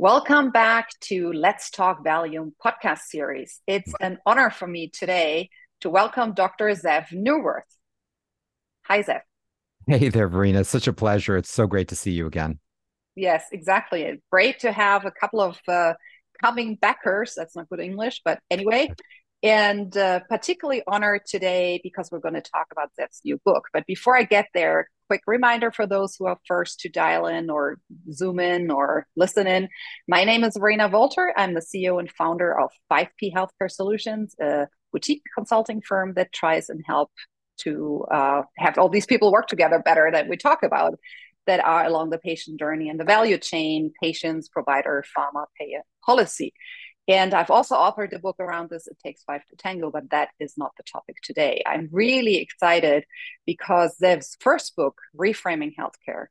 Welcome back to Let's Talk Value podcast series. It's an honor for me today to welcome Dr. Zeev Neuwirth. Hi, Zeev. Hey there, Verena. It's such a pleasure. It's so great to see you again. Yes, exactly. It's great to have a couple of uh, coming backers. That's not good English, but anyway. And uh, particularly honored today because we're going to talk about Zeev's new book. But before I get there, quick reminder for those who are first to dial in or zoom in or listen in. My name is Verena Wolter. I'm the CEO and founder of 5P Healthcare Solutions, a boutique consulting firm that tries and help to uh, have all these people work together better that we talk about that are along the patient journey and the value chain, patients, provider, pharma, payer, policy. And I've also authored a book around this, It Takes Five to Tango, but that is not the topic today. I'm really excited because Zeev's first book, Reframing Healthcare,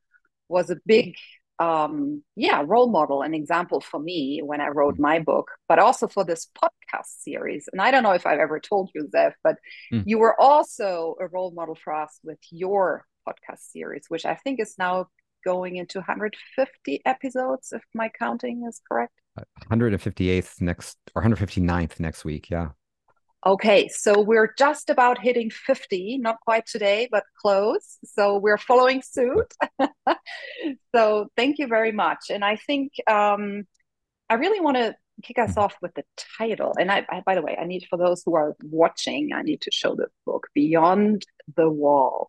was a big um, yeah, role model and example for me when I wrote my book, but also for this podcast series. And I don't know if I've ever told you, Zeev, but mm. you were also a role model for us with your podcast series, which I think is now going into 150 episodes, if my counting is correct. 158th next or 159th next week. Yeah. Okay, so we're just about hitting 50, not quite today, but close. So we're following suit. so thank you very much. And I think um, I really want to kick us mm-hmm. off with the title. And I, I, by the way, I need for those who are watching, I need to show the book Beyond the Walls.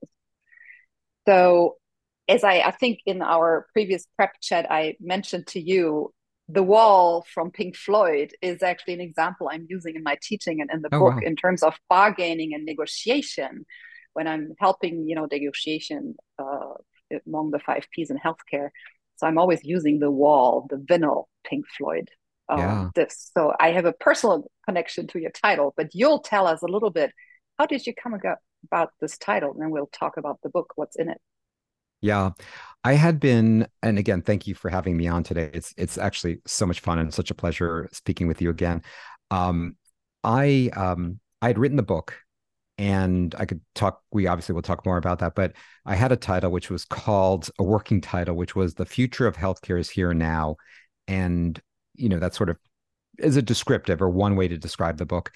So as I, I think in our previous prep chat, I mentioned to you the wall from Pink Floyd is actually an example I'm using in my teaching and in the oh, book wow. in terms of bargaining and negotiation. When I'm helping, you know, negotiation uh, among the five P's in healthcare, so I'm always using the wall, the vinyl Pink Floyd um, yeah. this. So I have a personal connection to your title, but you'll tell us a little bit. How did you come about this title? And then we'll talk about the book, what's in it. Yeah. I had been, and again, thank you for having me on today. It's it's actually so much fun and such a pleasure speaking with you again. Um, I um, I had written the book, and I could talk. We obviously will talk more about that, but I had a title which was called a working title, which was "The Future of Healthcare is Here Now," and you know that sort of is a descriptive or one way to describe the book.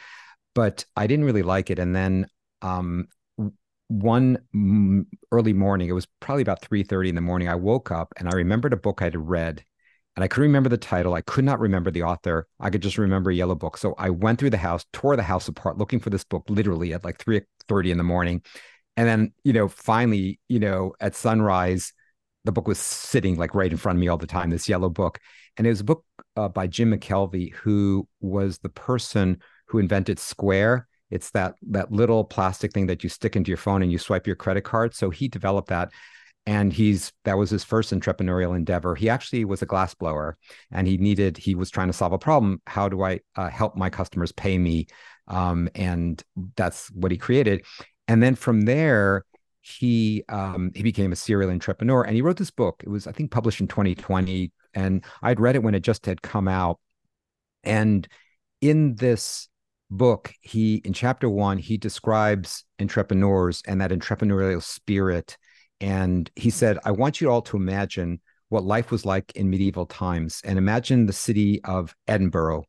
But I didn't really like it, and then um, one early morning, it was probably about 3:30 in the morning. I woke up and I remembered a book I had read and I couldn't remember the title. I could not remember the author. I could just remember a yellow book. So I went through the house, tore the house apart, looking for this book literally at like 3:30 in the morning. And then, you know, finally, you know, at sunrise, the book was sitting like right in front of me all the time, this yellow book. And it was a book uh, by Jim McKelvey, who was the person who invented Square it's that that little plastic thing that you stick into your phone and you swipe your credit card. So he developed that and he's that was his first entrepreneurial endeavor. He actually was a glass blower and he needed he was trying to solve a problem. How do i uh, help my customers pay me? Um, and that's what he created. And then from there he um, he became a serial entrepreneur and he wrote this book. It was i think published in 2020 and i'd read it when it just had come out. And in this book, he in chapter one, he describes entrepreneurs and that entrepreneurial spirit. And he said, I want you all to imagine what life was like in medieval times and imagine the city of Edinburgh.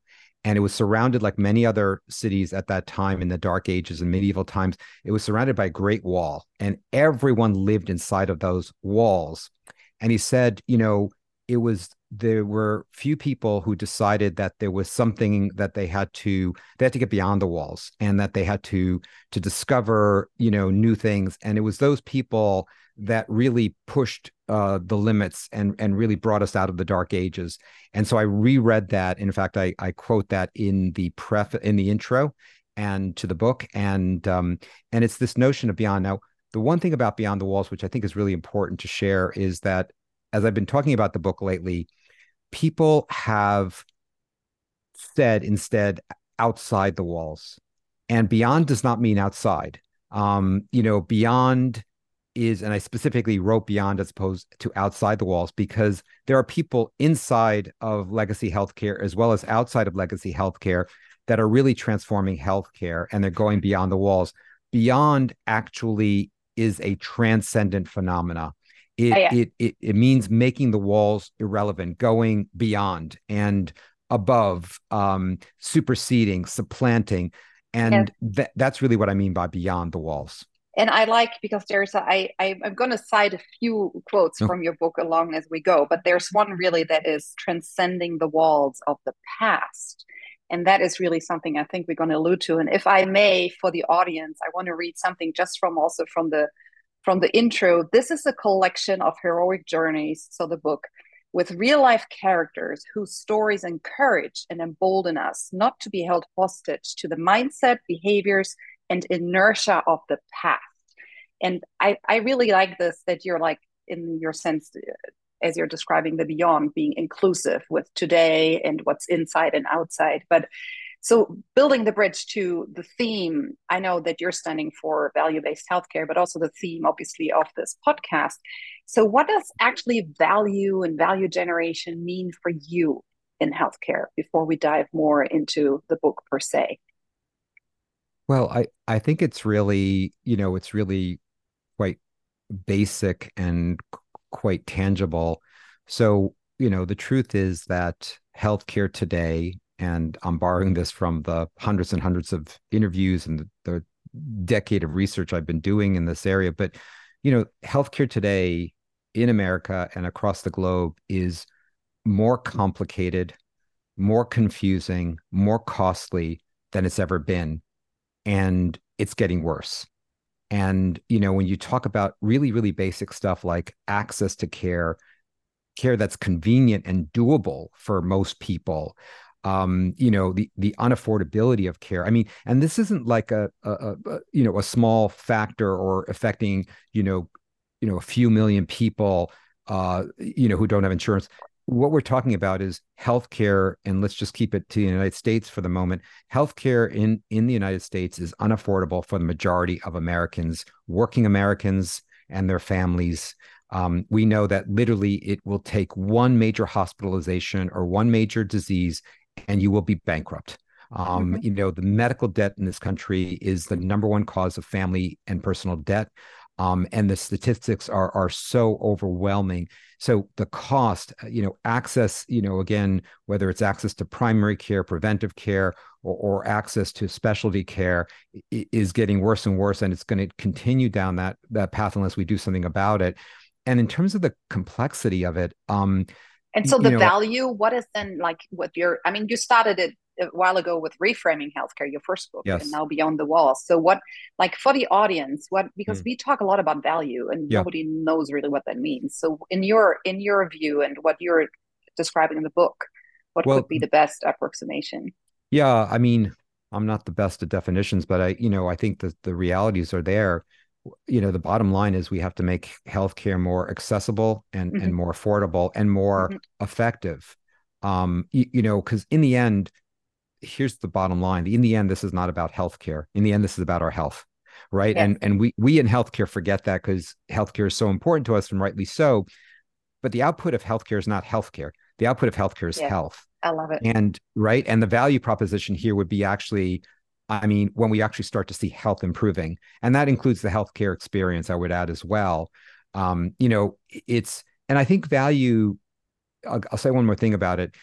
And it was surrounded, like many other cities at that time in the dark ages and medieval times, it was surrounded by a great wall, and everyone lived inside of those walls. And he said, you know, it was there were few people who decided that there was something that they had to they had to get beyond the walls and that they had to to discover you know new things. And it was those people that really pushed uh, the limits and and really brought us out of the dark ages. And so i reread that. In fact i i quote that in the pref in the intro and to the book. And um and it's this notion of beyond. Now the one thing about beyond the walls which i think is really important to share is that as i've been talking about the book lately people have said instead outside the walls. And beyond does not mean outside. Um, you know, beyond is, and I specifically wrote beyond as opposed to outside the walls because there are people inside of legacy healthcare as well as outside of legacy healthcare that are really transforming healthcare and they're going beyond the walls. Beyond actually is a transcendent phenomena It, oh, yeah. it it it means making the walls irrelevant, going beyond and above, um, superseding, supplanting, and yeah. that's really what I mean by beyond the walls and I like because there's a, I, I I'm going to cite a few quotes oh. from your book along as we go, but there's one really that is transcending the walls of the past, and that is really something I think we're going to allude to. And if I may, for the audience, I want to read something just from also from the from the intro. This is a collection of heroic journeys, so the book with real life characters whose stories encourage and embolden us not to be held hostage to the mindset, behaviors, and inertia of the past. And I, I really like this that you're like, in your sense, uh, as you're describing the beyond, being inclusive with today and what's inside and outside. But so building the bridge to the theme, I know that you're standing for value based healthcare, but also the theme, obviously, of this podcast. So, what does actually value and value generation mean for you in healthcare before we dive more into the book per se? Well, I, I think it's really, you know, it's really quite basic and quite tangible. So, you know, the truth is that healthcare today, and I'm borrowing this from the hundreds and hundreds of interviews and the, the decade of research I've been doing in this area, but, you know, healthcare today in America and across the globe is more complicated, more confusing, more costly than it's ever been and it's getting worse. And, you know, when you talk about really, really basic stuff like access to care, care that's convenient and doable for most people, um, you know, the the unaffordability of care. I mean, and this isn't like a, a, a you know a small factor or affecting you know you know a few million people uh, you know who don't have insurance what we're talking about is healthcare, and let's just keep it to the United States for the moment. Healthcare in in the United States is unaffordable for the majority of Americans, working Americans and their families. Um, we know that literally it will take one major hospitalization or one major disease, and you will be bankrupt. Um. You know, the medical debt in this country is the number one cause of family and personal debt. Um, and the statistics are are so overwhelming. So the cost, uh, you know, access, you know, again, whether it's access to primary care, preventive care, or, or access to specialty care, is getting worse and worse, and it's going to continue down that that path unless we do something about it. And in terms of the complexity of it, um, and so the know, value, what is then like what your? I mean, you started it a while ago with reframing healthcare your first book yes. and now beyond the walls so what like for the audience what because mm. we talk a lot about value and yeah. nobody knows really what that means so in your in your view and what you're describing in the book what well, would be the best approximation yeah i mean i'm not the best at definitions but i you know i think that the realities are there you know the bottom line is we have to make healthcare more accessible and mm-hmm. and more affordable and more mm-hmm. effective. Um you, you know because in the end here's the bottom line. In the end this is not about healthcare. In the end this is about our health right? Yes. and and we we in healthcare forget that because healthcare is so important to us and rightly so. But the output of healthcare is not healthcare. The output of healthcare is health. I love it. And right? And the value proposition here would be actually i mean when we actually start to see health improving and that includes the healthcare experience i would add as well um you know it's and i think value I'll, I'll say one more thing about it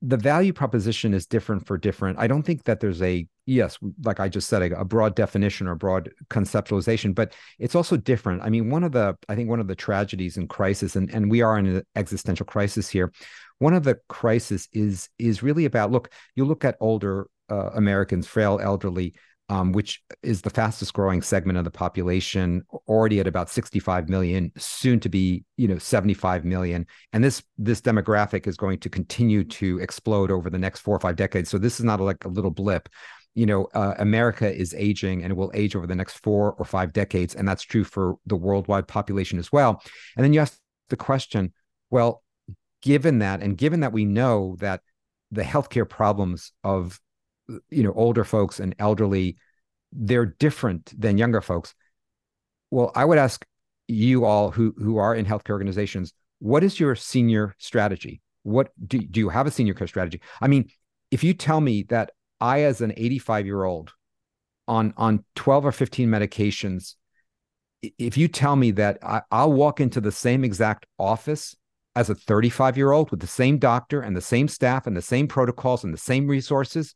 the value proposition is different for different. I don't think that there's a yes, like I just said, a, a, broad definition or broad conceptualization, but it's also different. I mean, one of the I think one of the tragedies and crisis, and and we are in an existential crisis here. One of the crisis is is really about look. You look at older uh, Americans, frail, elderly um, which is the fastest growing segment of the population, already at about 65 million, soon to be, you know, 75 million. And this this demographic is going to continue to explode over the next four or five decades. So this is not like a little blip. You know, uh, America is aging and it will age over the next four or five decades, and that's true for the worldwide population as well. And then you ask the question, well, given that, and given that we know that the healthcare problems of you know older folks and elderly they're different than younger folks. Well i would ask you all who who are in healthcare organizations what is your senior strategy? What do, do you have a senior care strategy? I mean if you tell me that i as an 85 year old on on 12 or 15 medications if you tell me that I, I'll walk into the same exact office as a 35 year old with the same doctor and the same staff and the same protocols and the same resources,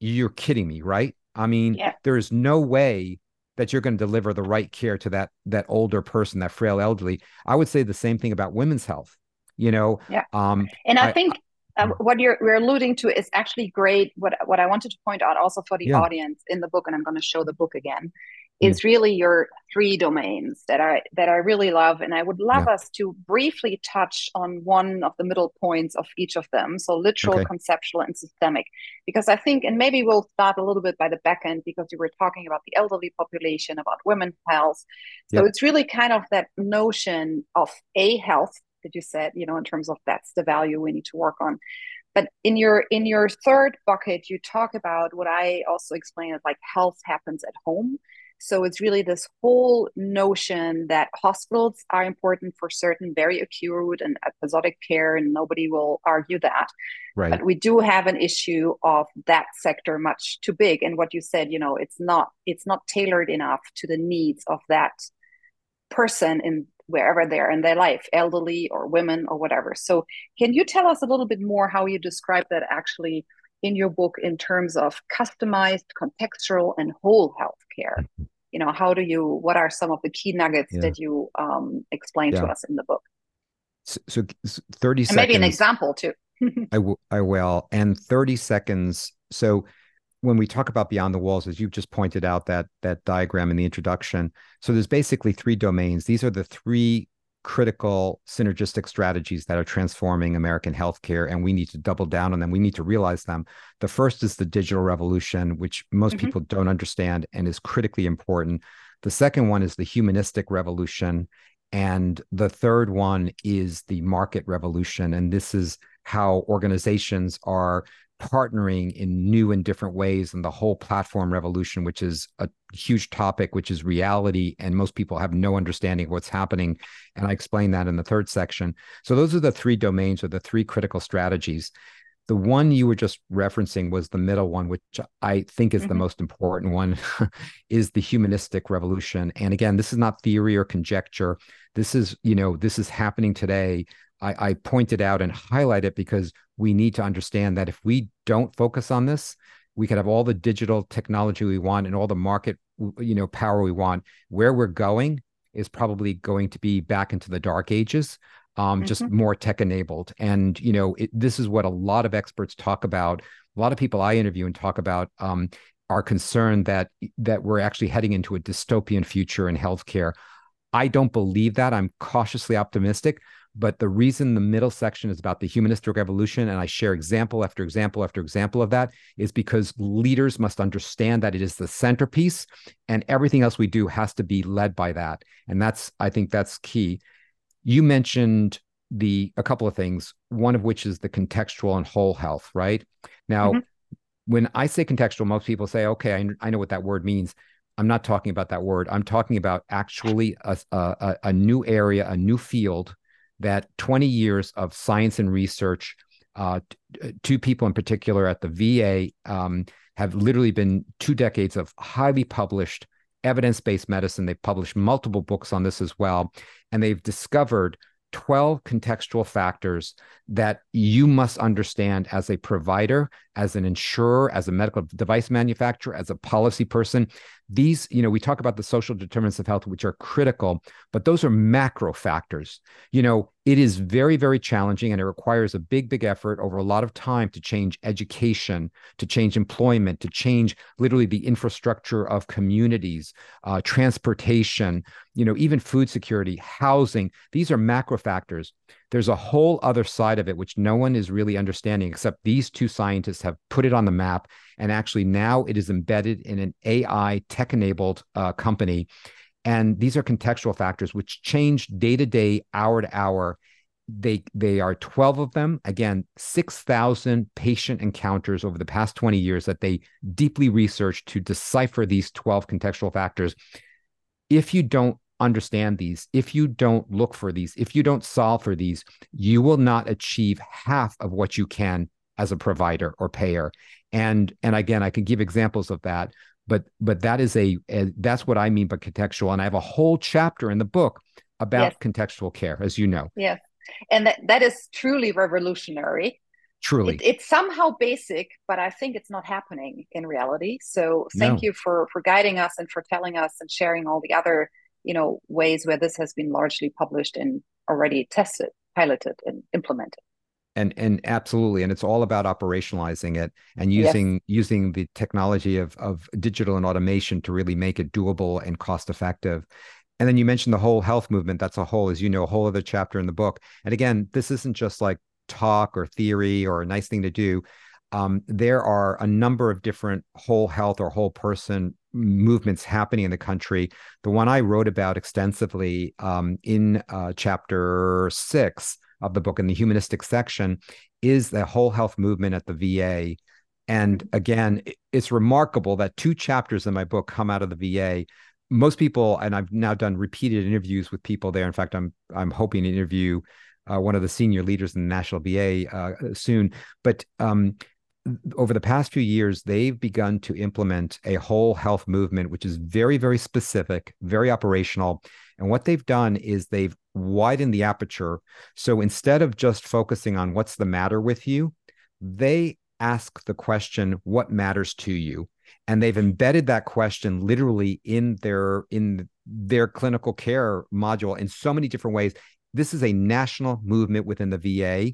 you're kidding me, right? I mean, Yeah. there is no way that you're going to deliver the right care to that that older person, that frail elderly. I would say the same thing about women's health. You know, Yeah. um, And I, I- think uh, Mm. what you're we're alluding to is actually great. What what I wanted to point out also for the Yeah. audience in the book, and I'm going to show the book again, Is really your three domains that I that I really love, and I would love us to briefly touch on one of the middle points of each of them. So literal, Okay. conceptual, and systemic, because I think, and maybe we'll start a little bit by the back end because you were talking about the elderly population, about women's health. So Yep. it's really kind of that notion of a health that you said, you know, in terms of that's the value we need to work on. But in your in your third bucket, you talk about what I also explain as like health happens at home. So it's really this whole notion that hospitals are important for certain very acute and episodic care, and nobody will argue that. right. But we do have an issue of that sector much too big. And what you said, you know, it's not it's not tailored enough to the needs of that person in wherever they're in their life, elderly or women or whatever. So can you tell us a little bit more how you describe that actually in your book in terms of customized, contextual, and whole healthcare? Mm-hmm. You know, how do you? What are some of the key nuggets Yeah. that you um, explain to us in the book, So, so 30 and seconds. maybe an example too? I will. I will. And 30 seconds. So when we talk about beyond the walls, as you've just pointed out that that diagram in the introduction, so there's basically three domains. These are the three critical synergistic strategies that are transforming American healthcare, and we need to double down on them. We need to realize them. The first is the digital revolution, which most Mhm. people don't understand and is critically important. The second one is the humanistic revolution. And the third one is the market revolution. And this is how organizations are partnering in new and different ways and the whole platform revolution which is a huge topic which is reality and most people have no understanding of what's happening. And i explain that in the third section. So those are the three domains or the three critical strategies. The one you were just referencing was the middle one which i think is the Mhm. most important one is the humanistic revolution. And again this is not theory or conjecture. This is you know this is happening today. I, I pointed out and highlight it because we need to understand that if we don't focus on this, we could have all the digital technology we want and all the market, you know, power we want. Where we're going is probably going to be back into the dark ages, um, just Mhm. more tech enabled. And you know, it, this is what a lot of experts talk about. A lot of people I interview and talk about um, are concerned that that we're actually heading into a dystopian future in healthcare. I don't believe that. I'm cautiously optimistic. But the reason the middle section is about the humanistic revolution, and I share example after example after example of that, is because leaders must understand that it is the centerpiece, and everything else we do has to be led by that. And that's, I think, that's key. You mentioned the a couple of things, one of which is the contextual and whole health, right? Now, Mhm. when I say contextual, most people say, okay, I, I know what that word means. I'm not talking about that word. I'm talking about actually a, a, a new area, a new field that 20 years of science and research, uh, t- two people in particular at the VA um, have literally been two decades of highly published evidence based medicine. They've published multiple books on this as well. And they've discovered 12 contextual factors that you must understand as a provider, as an insurer, as a medical device manufacturer, as a policy person. These, you know, we talk about the social determinants of health, which are critical, but those are macro factors. You know, it is very, very challenging and it requires a big, big effort over a lot of time to change education, to change employment, to change literally the infrastructure of communities, uh, transportation, you know, even food security, housing. These are macro factors. There's a whole other side of it, which no one is really understanding, except these two scientists have put it on the map. And actually, now it is embedded in an AI tech enabled uh, company. And these are contextual factors which change day to day, hour to hour. They they are 12 of them. Again, 6,000 patient encounters over the past 20 years that they deeply researched to decipher these 12 contextual factors. If you don't understand these, if you don't look for these, if you don't solve for these, you will not achieve half of what you can as a provider or payer. And and again, I can give examples of that. but but that is a, a that's what I mean by contextual. And I have a whole chapter in the book about yes. contextual care, as you know. Yes, and that that is truly revolutionary. Truly, it, it's somehow basic, but I think it's not happening in reality. So thank no. you for for guiding us and for telling us and sharing all the other you know ways where this has been largely published and already tested piloted and implemented. And and absolutely and it's all about operationalizing it and using yes. using the technology of of digital and automation to really make it doable and cost effective. And then you mentioned the whole health movement that's a whole as you know a whole other chapter in the book. And again this isn't just like talk or theory or a nice thing to do. Um, there are a number of different whole health or whole person movements happening in the country. The one I wrote about extensively um, in uh, chapter six of the book in the humanistic section is the whole health movement at the VA. And again, it's remarkable that two chapters in my book come out of the VA. Most people, and I've now done repeated interviews with people there. In fact, I'm I'm hoping to interview uh, one of the senior leaders in the National VA uh, soon. But um, over the past few years, they've begun to implement a whole health movement, which is very, very specific, very operational. And what they've done is they've widened the aperture. So instead of just focusing on what's the matter with you, they ask the question, what matters to you? And they've embedded that question literally in their in their clinical care module in so many different ways. This is a national movement within the VA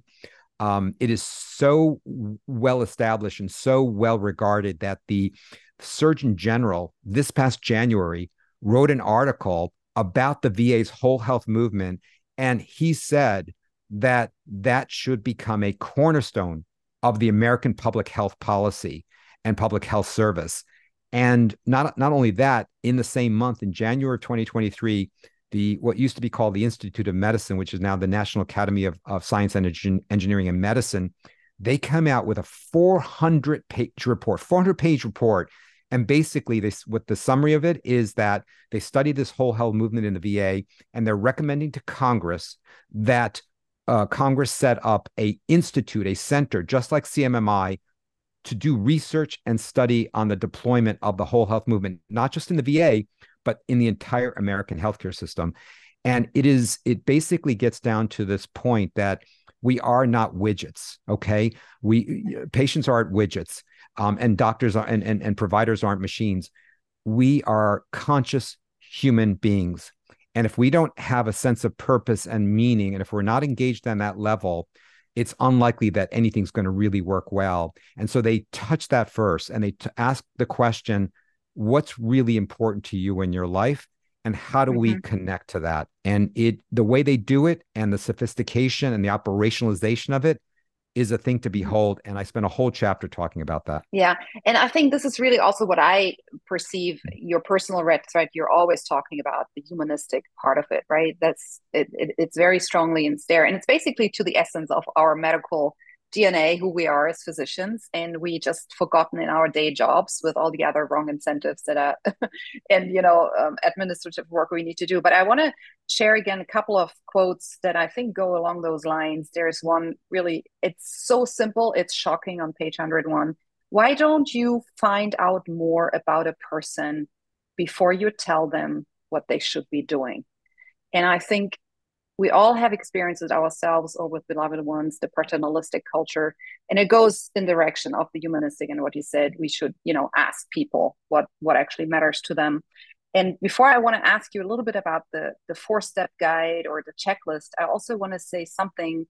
um, it is so well established and so well regarded that the Surgeon General this past January wrote an article about the VA's whole health movement. And he said that that should become a cornerstone of the American public health policy and public health service. And not, not only that, in the same month, in January of 2023, the what used to be called the Institute of Medicine, which is now the National Academy of, of Science and Engineering and Medicine, they come out with a 400 page report, 400 page report. And basically, this what the summary of it is that they study this whole health movement in the VA, and they're recommending to Congress that uh, Congress set up a institute, a center, just like CMMI, to do research and study on the deployment of the whole health movement, not just in the VA, but in the entire American healthcare system. And it is, it basically gets down to this point that we are not widgets. Okay. We patients aren't widgets. Um, and doctors are and, and, and providers aren't machines. We are conscious human beings. And if we don't have a sense of purpose and meaning, and if we're not engaged on that level, it's unlikely that anything's going to really work well. And so they touch that first and they t- ask the question what's really important to you in your life and how do mm-hmm. we connect to that and it the way they do it and the sophistication and the operationalization of it is a thing to mm-hmm. behold and i spent a whole chapter talking about that yeah and i think this is really also what i perceive your personal red thread you're always talking about the humanistic part of it right that's it, it it's very strongly in there and it's basically to the essence of our medical DNA, who we are as physicians, and we just forgotten in our day jobs with all the other wrong incentives that are, and you know, um, administrative work we need to do. But I want to share again a couple of quotes that I think go along those lines. There's one really, it's so simple, it's shocking on page 101. Why don't you find out more about a person before you tell them what they should be doing? And I think we all have experiences ourselves or with beloved ones the paternalistic culture and it goes in the direction of the humanistic and what you said we should you know ask people what what actually matters to them. And before i want to ask you a little bit about the the four step guide or the checklist i also want to say something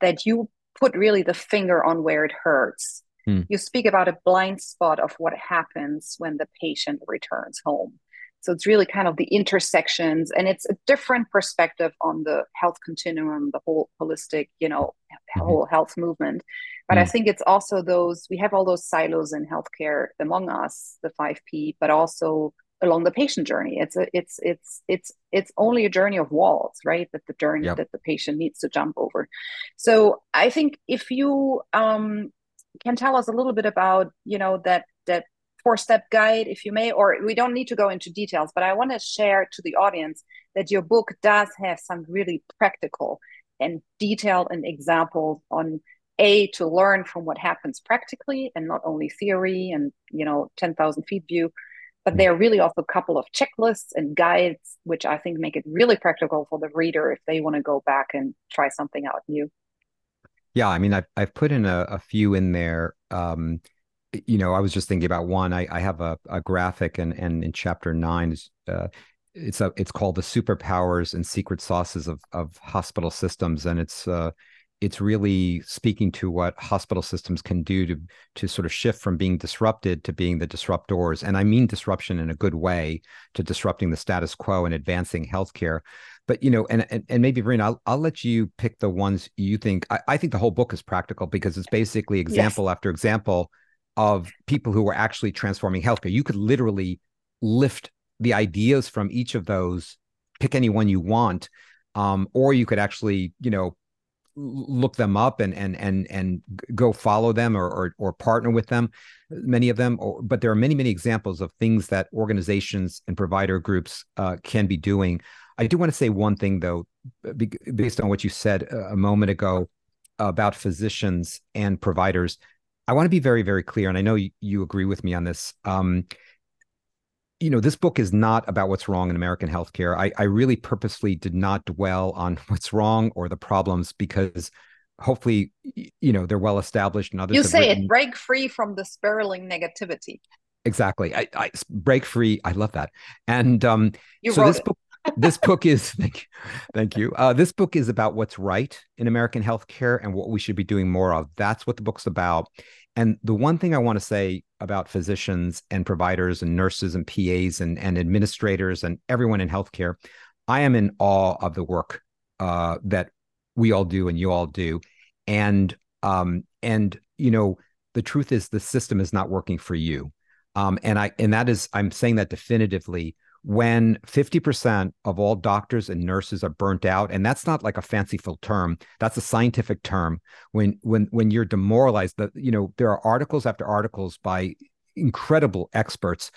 that you put really the finger on where it hurts. Hmm. you speak about a blind spot of what happens when the patient returns home so it's really kind of the intersections, and it's a different perspective on the health continuum, the whole holistic, you know, mm-hmm. whole health movement. But mm. I think it's also those we have all those silos in healthcare among us, the five P, but also along the patient journey. It's a it's it's it's it's only a journey of walls, right? That the journey yep. that the patient needs to jump over. So I think if you um, can tell us a little bit about you know that that four step guide, if you may, or we don't need to go into details, but I want to share to the audience that your book does have some really practical and detailed and examples on a to learn from what happens practically and not only theory and you know 10,000 feet view but there are really also a couple of checklists and guides which i think make it really practical for the reader if they want to go back and try something out new. Yeah i mean i've, I've put in a, a few in there um, you know i was just thinking about one i, I have a, a graphic and and in chapter nine is uh, it's a it's called the superpowers and secret sauces of of hospital systems and it's uh it's really speaking to what hospital systems can do to to sort of shift from being disrupted to being the disruptors and i mean disruption in a good way to disrupting the status quo and advancing healthcare but you know and and, and maybe Verena, I'll, I'll let you pick the ones you think I, I think the whole book is practical because it's basically example yes. after example of people who were actually transforming healthcare. You could literally lift the ideas from each of those pick any one you want um, or you could actually you know look them up and and and and go follow them or or, or partner with them many of them or, but there are many many examples of things that organizations and provider groups uh, can be doing. I do want to say one thing though based on what you said a moment ago about physicians and providers i want to be very very clear and i know you, you agree with me on this um, you know, this book is not about what's wrong in American healthcare. I, I really purposely did not dwell on what's wrong or the problems because hopefully, you know, they're well established and others. You say written... it break free from the spiraling negativity. Exactly. I, I break free. I love that. And um, you so this it. book, this book is thank you, thank you. Uh, this book is about what's right in American healthcare and what we should be doing more of. That's what the book's about. And the one thing I want to say about physicians and providers and nurses and PAs and, and administrators and everyone in healthcare, I am in awe of the work uh, that we all do and you all do. And um, and you know, the truth is the system is not working for you. Um, and I and that is I'm saying that definitively when 50% of all doctors and nurses are burnt out and that's not like a fanciful term that's a scientific term when when when you're demoralized that you know there are articles after articles by incredible experts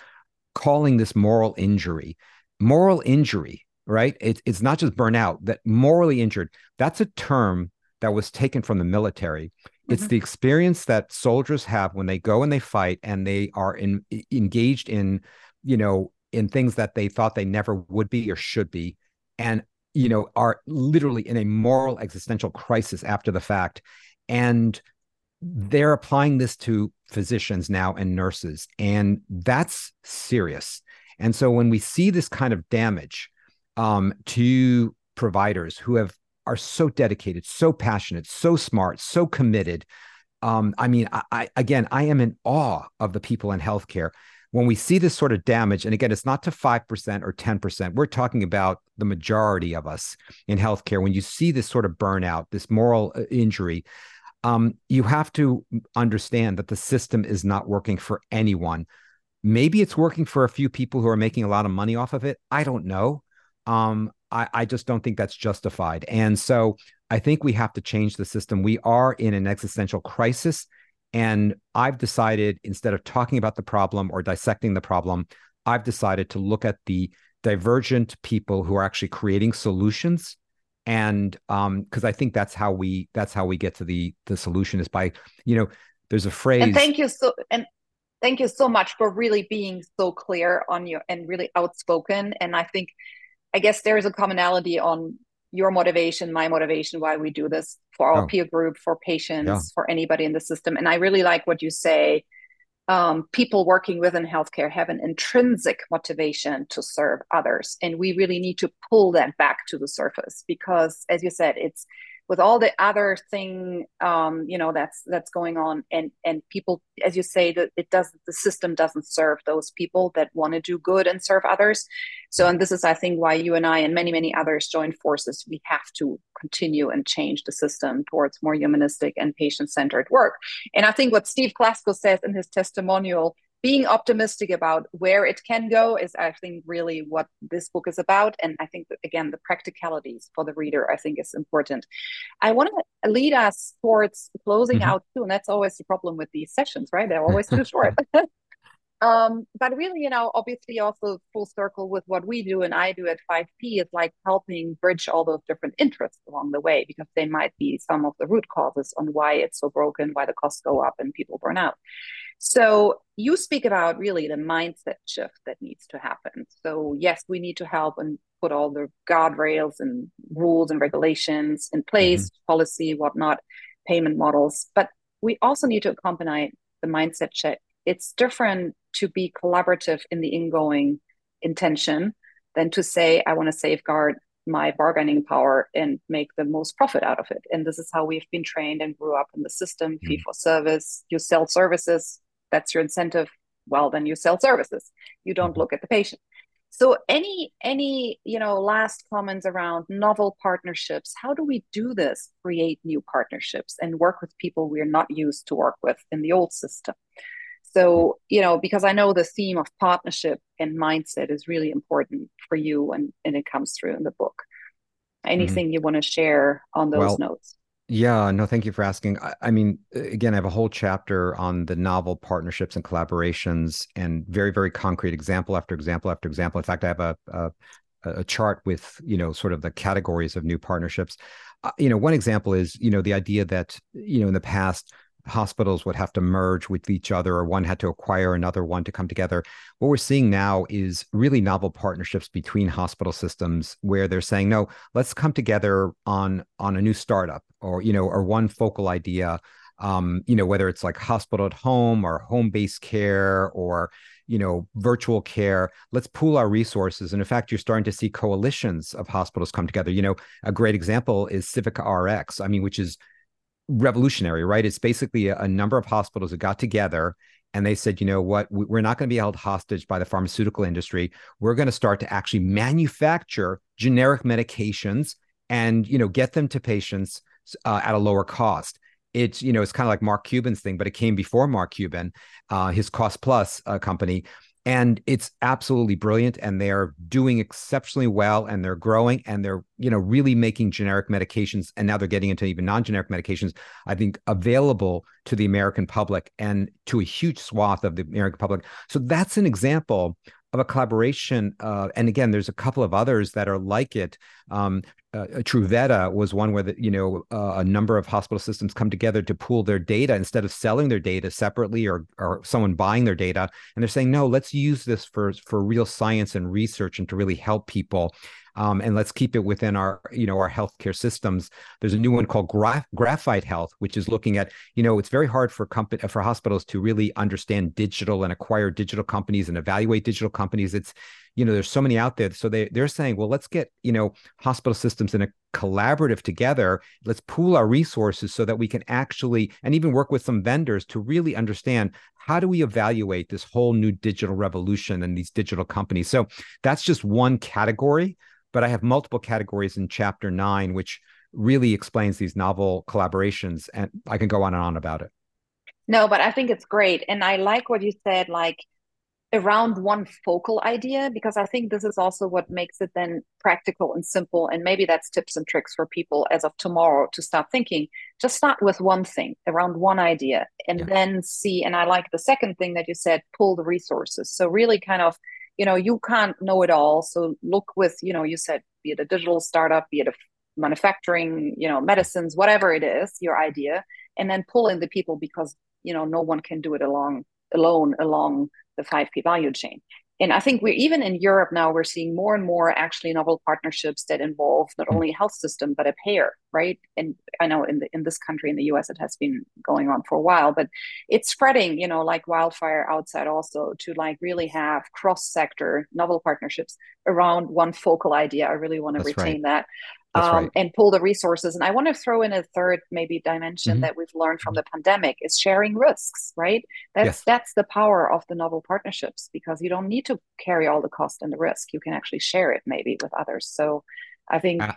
calling this moral injury. Moral injury right? It, it's not just burnout that morally injured that's a term that was taken from the military. Mm-hmm. it's the experience that soldiers have when they go and they fight and they are in, engaged in you know in things that they thought they never would be or should be. And you know are literally in a moral existential crisis after the fact. And they're applying this to physicians now and nurses. And that's serious. And so when we see this kind of damage um, to providers who have are so dedicated so passionate so smart so committed um, i mean I, I again i am in awe of the people in healthcare when we see this sort of damage, and again, it's not to 5% or 10%, we're talking about the majority of us in healthcare. When you see this sort of burnout, this moral uh, injury, um, you have to understand that the system is not working for anyone. Maybe it's working for a few people who are making a lot of money off of it. I don't know. Um, I, I just don't think that's justified. And so I think we have to change the system. We are in an existential crisis. And I've decided instead of talking about the problem or dissecting the problem, I've decided to look at the divergent people who are actually creating solutions. And um because i think that's how we that's how we get to the the solution is by you know there's a phrase and thank you so and thank you so much for really being so clear on your and really outspoken. And i think i guess there is a commonality on your motivation, my motivation, why we do this for our oh. peer group, for patients, yeah. for anybody in the system. And I really like what you say. Um, people working within healthcare have an intrinsic motivation to serve others. And we really need to pull that back to the surface because, as you said, it's with all the other thing um, you know that's that's going on and and people as you say that it doesn't the system doesn't serve those people that want to do good and serve others so and this is i think why you and i and many many others join forces we have to continue and change the system towards more humanistic and patient-centered work. And i think what steve klasko says in his testimonial being optimistic about where it can go is i think really what this book is about. And i think that, again the practicalities for the reader i think is important. I want to lead us towards closing mm-hmm. out too and that's always the problem with these sessions right? They're always too short Um, but really, you know, obviously also full circle with what we do and I do at 5P is like helping bridge all those different interests along the way because they might be some of the root causes on why it's so broken, why the costs go up and people burn out. So you speak about really the mindset shift that needs to happen. So yes, we need to help and put all the guardrails and rules and regulations in place, mm-hmm. policy, whatnot, payment models. But we also need to accompany the mindset shift. It's different to be collaborative in the ingoing intention than to say, I want to safeguard my bargaining power and make the most profit out of it. And this is how we've been trained and grew up in the system mm-hmm. fee for service. You sell services, that's your incentive. Well, then you sell services. You don't mm-hmm. look at the patient. So any any you know last comments around novel partnerships? How do we do this? Create new partnerships and work with people we're not used to work with in the old system. So, you know, because I know the theme of partnership and mindset is really important for you and, and it comes through in the book. Anything mm-hmm. you want to share on those well, notes? Yeah, no, thank you for asking. I, I, mean, again, I have a whole chapter on the novel partnerships and collaborations and very, very concrete example after example after example. In fact, I have a, a, a chart with, you know, sort of the categories of new partnerships. Uh, you know, one example is, you know, the idea that, you know, in the past, hospitals would have to merge with each other or one had to acquire another one to come together. What we're seeing now is really novel partnerships between hospital systems where they're saying, no, let's come together on on a new startup or you know, or one focal idea. Um, you know, whether it's like hospital at home or home-based care or you know virtual care let's pool our resources and in fact you're starting to see coalitions of hospitals come together you know a great example is civica rx i mean which is revolutionary, right? It's basically a, a, number of hospitals that got together and they said, you know what, we're not going to be held hostage by the pharmaceutical industry. We're going to start to actually manufacture generic medications and you know get them to patients uh, at a lower cost. It's you know it's kind of like Mark Cuban's thing, but it came before Mark Cuban, uh, his Cost Plus uh, company and it's absolutely brilliant and they are doing exceptionally well and they're growing and they're you know really making generic medications and now they're getting into even non-generic medications i think available to the american public and to a huge swath of the american public so that's an example of a collaboration. Uh, and again, there's a couple of others that are like it. Um, uh, Truveta was one where the, you know uh, a number of hospital systems come together to pool their data instead of selling their data separately or or someone buying their data, and they're saying no, let's use this for for real science and research and to really help people um, and let's keep it within our you know our healthcare systems. There's a new one called Graph- Graphite Health, which is looking at you know it's very hard for company for hospitals to really understand digital and acquire digital companies and evaluate digital companies. It's you know there's so many out there so they they're saying well let's get you know hospital systems in a collaborative together let's pool our resources so that we can actually and even work with some vendors to really understand how do we evaluate this whole new digital revolution and these digital companies so that's just one category but I have multiple categories in chapter nine, which really explains these novel collaborations. And I can go on and on about it. No, but I think it's great. And I like what you said, like around one focal idea, because I think this is also what makes it then practical and simple. And maybe that's tips and tricks for people as of tomorrow to start thinking. Just start with one thing around one idea and yeah. then see. And I like the second thing that you said, pull the resources. So really kind of you know you can't know it all. So look with you know you said be it a digital startup be it a manufacturing you know medicines whatever it is your idea and then pull in the people because you know no one can do it along alone along the 5p value chain and I think we're even in Europe now, we're seeing more and more actually novel partnerships that involve not hmm. only a health system, but a payer, right? And I know in the, in this country, in the US, it has been going on for a while, but it's spreading, you know, like wildfire outside also to like really have cross sector novel partnerships around one focal idea. I really want to That's retain right. that um, right. and pull the resources. And I want to throw in a third maybe dimension mm-hmm. that we've learned from mm-hmm. the pandemic is sharing risks, right? That's yes. that's the power of the novel partnerships because you don't need to carry all the cost and the risk. You can actually share it maybe with others. So I think. Uh,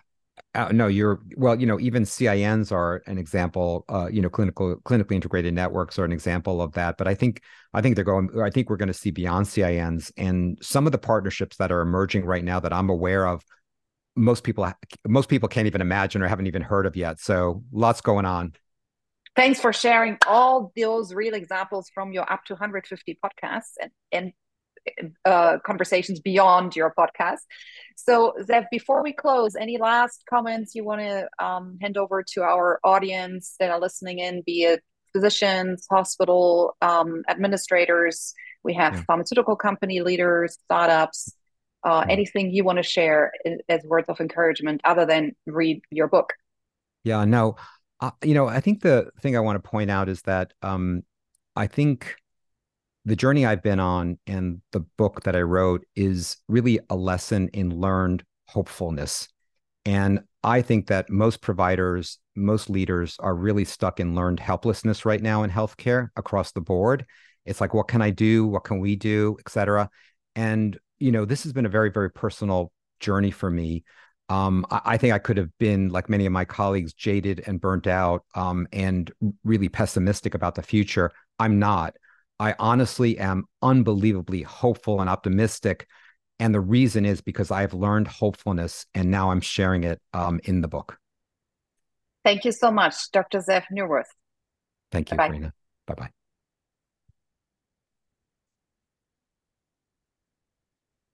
uh, no, you're well. You know, even CINs are an example. Uh, you know, clinical clinically integrated networks are an example of that. But I think I think they're going. I think we're going to see beyond CINs and some of the partnerships that are emerging right now that I'm aware of most people most people can't even imagine or haven't even heard of yet. So lots going on. Thanks for sharing all those real examples from your up to 150 podcasts and, and uh, conversations beyond your podcast. So, Zeev, before we close, any last comments you want to um, hand over to our audience that are listening in, be it physicians, hospital um, administrators, we have yeah. pharmaceutical company leaders, startups, uh, anything you want to share as words of encouragement other than read your book? Yeah, no, uh, you know, I think the thing I want to point out is that um, I think the journey I've been on and the book that I wrote is really a lesson in learned hopefulness. And I think that most providers, most leaders are really stuck in learned helplessness right now in healthcare across the board. It's like, what can I do? What can we do, et cetera. And, you know, this has been a very, very personal journey for me. Um, I, I, think I could have been, like many of my colleagues, jaded and burnt out um, and really pessimistic about the future. I'm not. I honestly am unbelievably hopeful and optimistic. And the reason is because I've learned hopefulness and now I'm sharing it um, in the book. Thank you so much, Dr. Zeev Neuwirth. Thank you, Bye-bye. Karina. Bye bye.